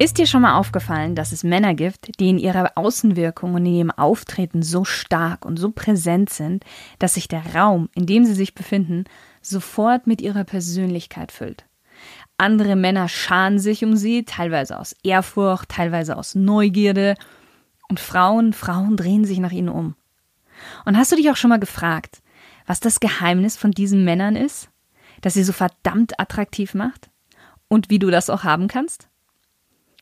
Ist dir schon mal aufgefallen, dass es Männer gibt, die in ihrer Außenwirkung und in ihrem Auftreten so stark und so präsent sind, dass sich der Raum, in dem sie sich befinden, sofort mit ihrer Persönlichkeit füllt? Andere Männer scharen sich um sie, teilweise aus Ehrfurcht, teilweise aus Neugierde, und Frauen, Frauen drehen sich nach ihnen um. Und hast du dich auch schon mal gefragt, was das Geheimnis von diesen Männern ist, das sie so verdammt attraktiv macht? Und wie du das auch haben kannst?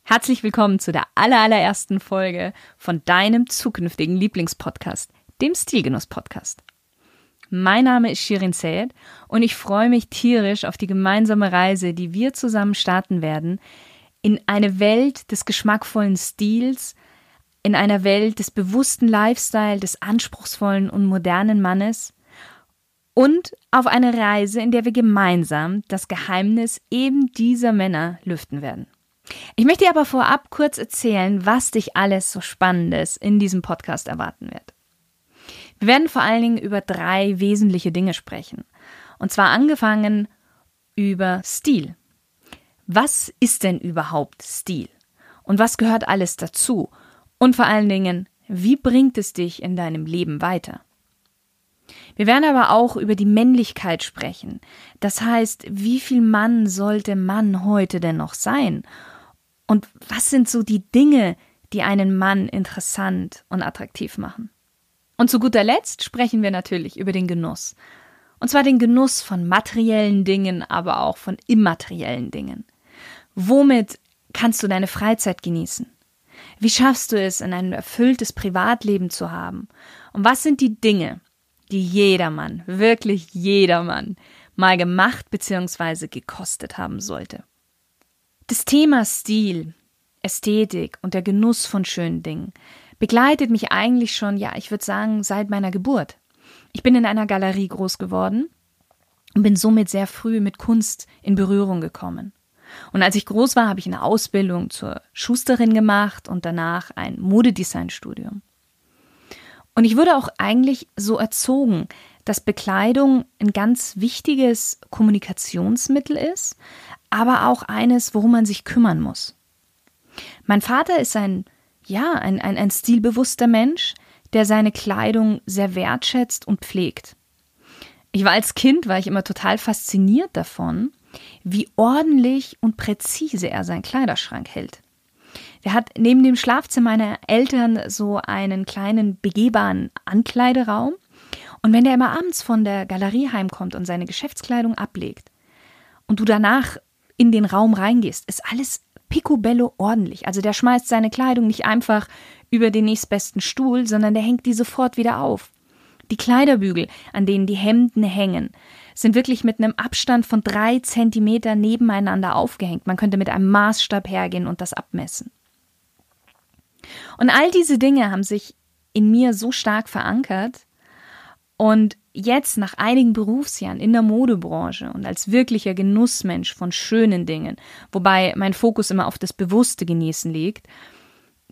Herzlich willkommen zu der allerersten Folge von deinem zukünftigen Lieblingspodcast, dem Stilgenuss-Podcast. Mein Name ist Shirin Sayed und ich freue mich tierisch auf die gemeinsame Reise, die wir zusammen starten werden, in eine Welt des geschmackvollen Stils, in einer Welt des bewussten Lifestyle, des anspruchsvollen und modernen Mannes und auf eine Reise, in der wir gemeinsam das Geheimnis eben dieser Männer lüften werden. Ich möchte dir aber vorab kurz erzählen, was dich alles so Spannendes in diesem Podcast erwarten wird. Wir werden vor allen Dingen über drei wesentliche Dinge sprechen. Und zwar angefangen über Stil. Was ist denn überhaupt Stil? Und was gehört alles dazu? Und vor allen Dingen, wie bringt es dich in deinem Leben weiter? Wir werden aber auch über die Männlichkeit sprechen. Das heißt, wie viel Mann sollte Mann heute denn noch sein? Und was sind so die Dinge, die einen Mann interessant und attraktiv machen? Und zu guter Letzt sprechen wir natürlich über den Genuss. Und zwar den Genuss von materiellen Dingen, aber auch von immateriellen Dingen. Womit kannst du deine Freizeit genießen? Wie schaffst du es, in ein erfülltes Privatleben zu haben? Und was sind die Dinge, die jedermann, wirklich jedermann, mal gemacht bzw. gekostet haben sollte? Das Thema Stil, Ästhetik und der Genuss von schönen Dingen begleitet mich eigentlich schon, ja, ich würde sagen, seit meiner Geburt. Ich bin in einer Galerie groß geworden und bin somit sehr früh mit Kunst in Berührung gekommen. Und als ich groß war, habe ich eine Ausbildung zur Schusterin gemacht und danach ein Modedesignstudium. Und ich wurde auch eigentlich so erzogen, dass Bekleidung ein ganz wichtiges Kommunikationsmittel ist, aber auch eines, worum man sich kümmern muss. Mein Vater ist ein, ja, ein, ein, ein stilbewusster Mensch, der seine Kleidung sehr wertschätzt und pflegt. Ich war als Kind, war ich immer total fasziniert davon, wie ordentlich und präzise er seinen Kleiderschrank hält. Er hat neben dem Schlafzimmer meiner Eltern so einen kleinen begehbaren Ankleideraum. Und wenn der immer abends von der Galerie heimkommt und seine Geschäftskleidung ablegt und du danach in den Raum reingehst, ist alles picobello ordentlich. Also der schmeißt seine Kleidung nicht einfach über den nächstbesten Stuhl, sondern der hängt die sofort wieder auf. Die Kleiderbügel, an denen die Hemden hängen, sind wirklich mit einem Abstand von drei Zentimeter nebeneinander aufgehängt. Man könnte mit einem Maßstab hergehen und das abmessen. Und all diese Dinge haben sich in mir so stark verankert, und jetzt nach einigen Berufsjahren in der Modebranche und als wirklicher Genussmensch von schönen Dingen, wobei mein Fokus immer auf das bewusste Genießen liegt,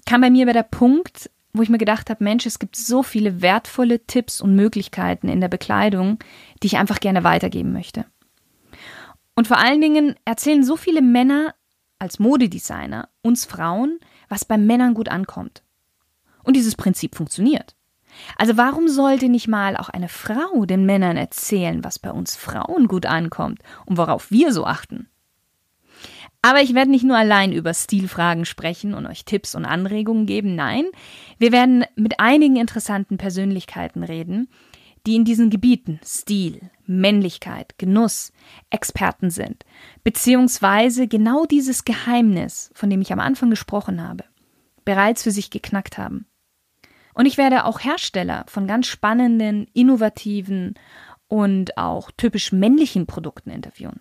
kam bei mir bei der Punkt, wo ich mir gedacht habe, Mensch, es gibt so viele wertvolle Tipps und Möglichkeiten in der Bekleidung, die ich einfach gerne weitergeben möchte. Und vor allen Dingen erzählen so viele Männer als Modedesigner uns Frauen, was bei Männern gut ankommt. Und dieses Prinzip funktioniert. Also warum sollte nicht mal auch eine Frau den Männern erzählen, was bei uns Frauen gut ankommt und worauf wir so achten? Aber ich werde nicht nur allein über Stilfragen sprechen und euch Tipps und Anregungen geben, nein, wir werden mit einigen interessanten Persönlichkeiten reden, die in diesen Gebieten Stil, Männlichkeit, Genuss Experten sind, beziehungsweise genau dieses Geheimnis, von dem ich am Anfang gesprochen habe, bereits für sich geknackt haben. Und ich werde auch Hersteller von ganz spannenden, innovativen und auch typisch männlichen Produkten interviewen.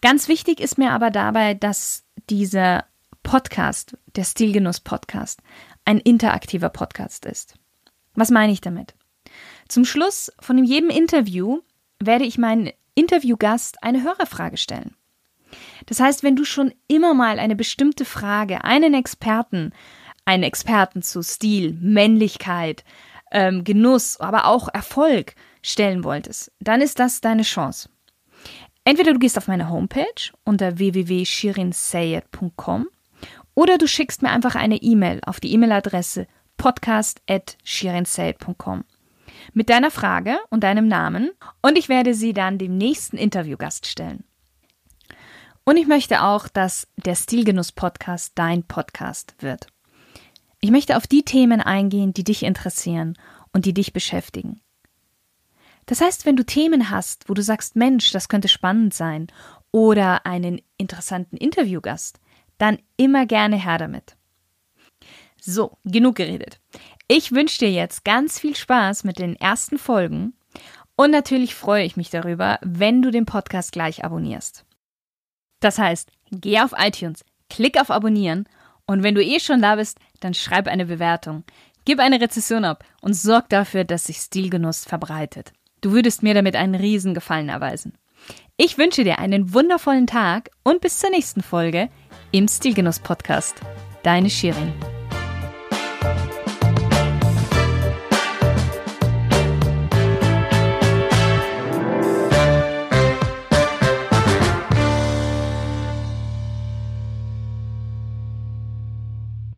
Ganz wichtig ist mir aber dabei, dass dieser Podcast, der Stilgenuss Podcast, ein interaktiver Podcast ist. Was meine ich damit? Zum Schluss von jedem Interview werde ich meinen Interviewgast eine Hörerfrage stellen. Das heißt, wenn du schon immer mal eine bestimmte Frage, einen Experten, einen Experten zu Stil, Männlichkeit, ähm, Genuss, aber auch Erfolg stellen wolltest, dann ist das deine Chance. Entweder du gehst auf meine Homepage unter www.shirinsayed.com oder du schickst mir einfach eine E-Mail auf die E-Mail-Adresse podcast.shirinsayed.com mit deiner Frage und deinem Namen und ich werde sie dann dem nächsten Interviewgast stellen. Und ich möchte auch, dass der Stilgenuss-Podcast dein Podcast wird. Ich möchte auf die Themen eingehen, die dich interessieren und die dich beschäftigen. Das heißt, wenn du Themen hast, wo du sagst, Mensch, das könnte spannend sein, oder einen interessanten Interviewgast, dann immer gerne her damit. So, genug geredet. Ich wünsche dir jetzt ganz viel Spaß mit den ersten Folgen und natürlich freue ich mich darüber, wenn du den Podcast gleich abonnierst. Das heißt, geh auf iTunes, klick auf Abonnieren und wenn du eh schon da bist, dann schreib eine Bewertung, gib eine Rezession ab und sorg dafür, dass sich Stilgenuss verbreitet. Du würdest mir damit einen Riesengefallen erweisen. Ich wünsche dir einen wundervollen Tag und bis zur nächsten Folge im Stilgenuss Podcast. Deine Shirin.